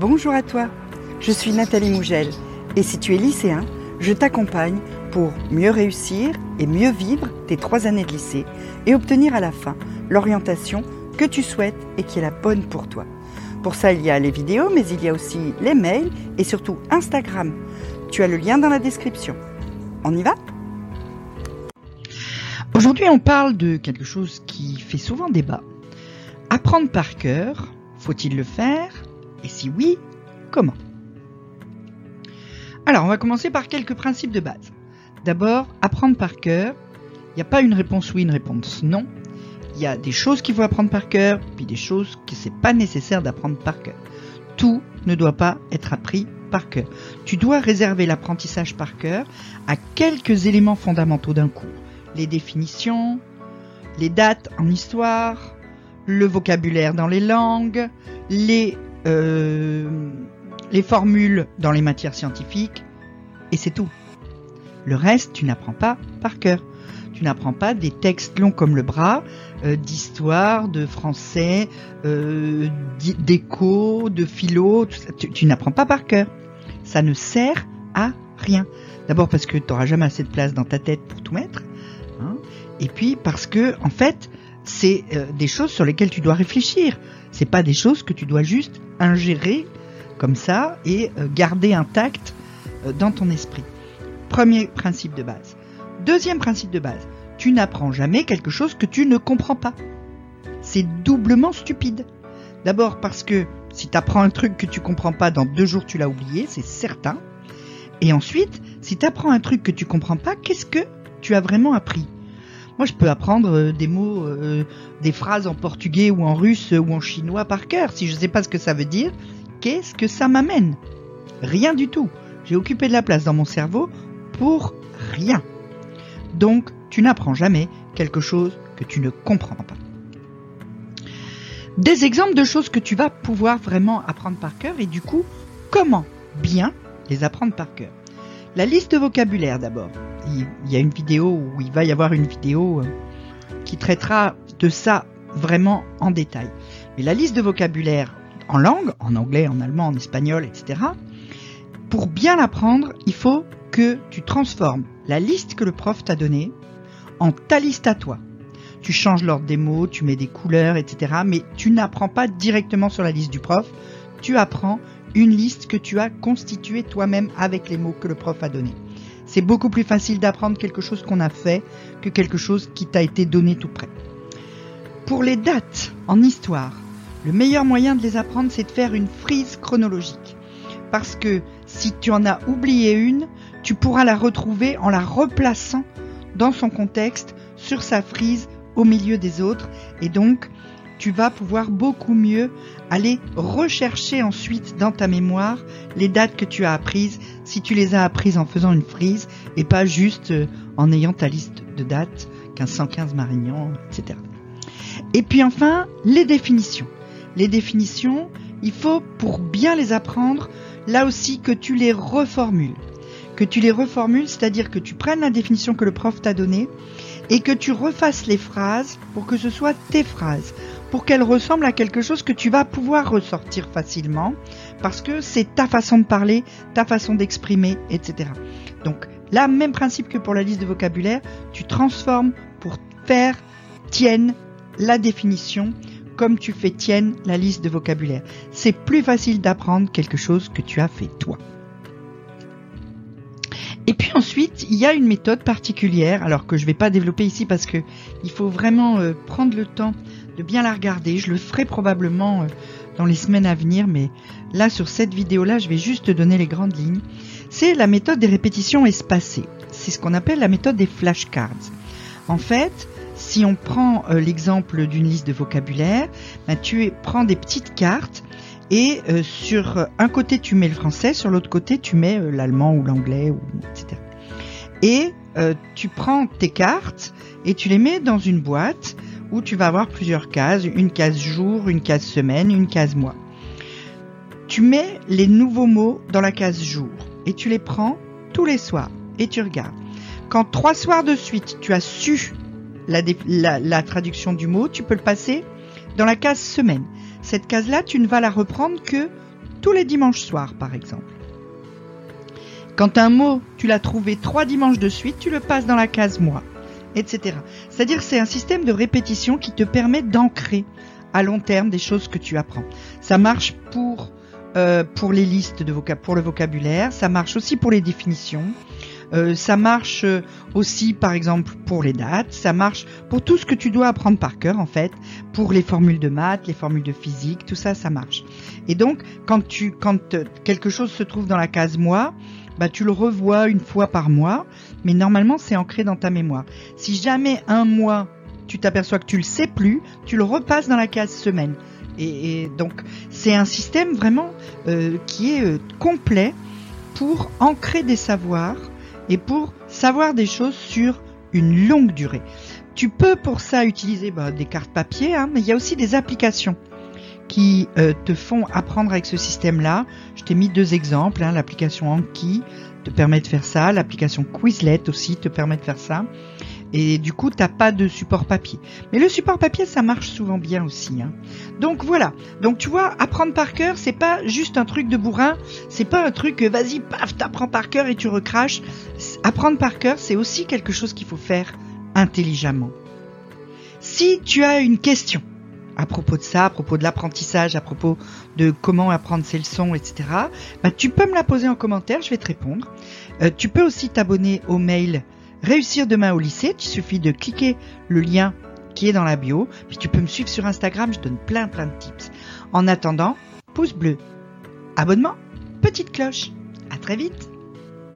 Bonjour à toi, je suis Nathalie Mougel et si tu es lycéen, je t'accompagne pour mieux réussir et mieux vivre tes trois années de lycée et obtenir à la fin l'orientation que tu souhaites et qui est la bonne pour toi. Pour ça, il y a les vidéos, mais il y a aussi les mails et surtout Instagram. Tu as le lien dans la description. On y va? Aujourd'hui, on parle de quelque chose qui fait souvent débat. Apprendre par cœur, faut-il le faire? Et si oui, comment? Alors, on va commencer par quelques principes de base. D'abord, apprendre par cœur. Il n'y a pas une réponse oui, une réponse non. Il y a des choses qu'il faut apprendre par cœur, puis des choses que c'est pas nécessaire d'apprendre par cœur. Tout ne doit pas être appris par cœur. Tu dois réserver l'apprentissage par cœur à quelques éléments fondamentaux d'un cours. Les définitions, les dates en histoire, le vocabulaire dans les langues, les, euh, les formules dans les matières scientifiques, et c'est tout. Le reste, tu n'apprends pas par cœur. Tu n'apprends pas des textes longs comme le bras, euh, d'histoire, de français, euh, de philo, Tu, n'apprends pas par cœur. Ça ne sert à rien. D'abord parce que tu n'auras jamais assez de place dans ta tête pour tout mettre. Hein, et puis parce que, en fait, c'est euh, des choses sur lesquelles tu dois réfléchir. C'est pas des choses que tu dois juste ingérer comme ça et garder intactes dans ton esprit. Premier principe de base. Deuxième principe de base, tu n'apprends jamais quelque chose que tu ne comprends pas. C'est doublement stupide. D'abord parce que si tu apprends un truc que tu comprends pas, dans deux jours tu l'as oublié, c'est certain. Et ensuite, si tu apprends un truc que tu comprends pas, qu'est-ce que tu as vraiment appris? Moi, je peux apprendre euh, des mots, euh, des phrases en portugais ou en russe ou en chinois par cœur. Si je ne sais pas ce que ça veut dire, qu'est-ce que ça m'amène? Rien du tout. J'ai occupé de la place dans mon cerveau pour rien. Donc, tu n'apprends jamais quelque chose que tu ne comprends pas. Des exemples de choses que tu vas pouvoir vraiment apprendre par cœur et du coup, comment bien les apprendre par cœur? La liste de vocabulaire d'abord. Il y a une vidéo où il va y avoir une vidéo euh, qui traitera de ça vraiment en détail. Mais la liste de vocabulaire en langue, en anglais, en allemand, en espagnol, etc., pour bien l'apprendre, il faut que tu transformes la liste que le prof t'a donnée en ta liste à toi. Tu changes l'ordre des mots, tu mets des couleurs, etc. Mais tu n'apprends pas directement sur la liste du prof. Tu apprends une liste que tu as constituée toi-même avec les mots que le prof a donnés. C'est beaucoup plus facile d'apprendre quelque chose qu'on a fait que quelque chose qui t'a été donné tout près. Pour les dates en histoire, le meilleur moyen de les apprendre, c'est de faire une frise chronologique. Parce que si tu en as oublié une, tu pourras la retrouver en la replaçant dans son contexte, sur sa frise, au milieu des autres. Et donc, tu vas pouvoir beaucoup mieux aller rechercher ensuite dans ta mémoire les dates que tu as apprises, si tu les as apprises en faisant une frise et pas juste euh, en ayant ta liste de dates, 1515 Marignan, etc. Et puis enfin, les définitions. Les définitions, il faut, pour bien les apprendre, là aussi que tu les reformules que tu les reformules, c'est-à-dire que tu prennes la définition que le prof t'a donnée et que tu refasses les phrases pour que ce soit tes phrases, pour qu'elles ressemblent à quelque chose que tu vas pouvoir ressortir facilement, parce que c'est ta façon de parler, ta façon d'exprimer, etc. Donc là, même principe que pour la liste de vocabulaire, tu transformes pour faire tienne la définition comme tu fais tienne la liste de vocabulaire. C'est plus facile d'apprendre quelque chose que tu as fait toi. Et puis ensuite, il y a une méthode particulière, alors que je ne vais pas développer ici parce que il faut vraiment euh, prendre le temps de bien la regarder. Je le ferai probablement euh, dans les semaines à venir, mais là sur cette vidéo-là, je vais juste te donner les grandes lignes. C'est la méthode des répétitions espacées. C'est ce qu'on appelle la méthode des flashcards. En fait, si on prend euh, l'exemple d'une liste de vocabulaire, ben, tu prends des petites cartes et euh, sur un côté tu mets le français, sur l'autre côté tu mets l'allemand ou l'anglais, etc. Et tu prends tes cartes et tu les mets dans une boîte où tu vas avoir plusieurs cases, une case jour, une case semaine, une case mois. Tu mets les nouveaux mots dans la case jour et tu les prends tous les soirs et tu regardes. Quand trois soirs de suite tu as su la, traduction du mot, tu peux le passer dans la case semaine. Cette case-là, tu ne vas la reprendre que tous les dimanches soirs, par exemple. Quand un mot, tu l'as trouvé trois dimanches de suite, tu le passes dans la case moi, C'est-à-dire c'est un système de répétition qui te permet d'ancrer à long terme des choses que tu apprends. Ça marche pour euh, pour les listes de vocab pour le vocabulaire, ça marche aussi pour les définitions, euh, ça marche euh, aussi, par exemple, pour les dates. Ça marche pour tout ce que tu dois apprendre par cœur, en fait, pour les formules de maths, les formules de physique, tout ça, ça marche. Et donc, quand tu, quand euh, quelque chose se trouve dans la case mois, bah, tu le revois une fois par mois, mais normalement, c'est ancré dans ta mémoire. Si jamais un mois, tu t'aperçois que tu le sais plus, tu le repasses dans la case semaine. Et, donc, c'est un système vraiment qui est complet pour ancrer des savoirs et pour savoir des choses sur une longue durée. Tu peux pour ça utiliser bah, des cartes papier, hein, mais il y a aussi des applications qui euh, te font apprendre avec ce système-là. Je t'ai mis deux exemples. Hein, l'application Anki te permet de faire ça, l'application Quizlet aussi te permet de faire ça et du coup t'as pas de support papier. Mais le support papier ça marche souvent bien aussi. Hein. Donc voilà. Donc tu vois, apprendre par cœur c'est pas juste un truc de bourrin, c'est pas un truc vas-y paf t'apprends par cœur et tu recraches. Apprendre par cœur c'est aussi quelque chose qu'il faut faire intelligemment. Si tu as une question à propos de ça, à propos de l'apprentissage, à propos de comment apprendre ses leçons, etc., bah, tu peux me la poser en commentaire, je vais te répondre. Euh, tu peux aussi t'abonner au mail Réussir demain au lycée, il suffit de cliquer le lien qui est dans la bio, puis tu peux me suivre sur Instagram, je donne plein plein de tips. En attendant, pouce bleu, abonnement, petite cloche. À très vite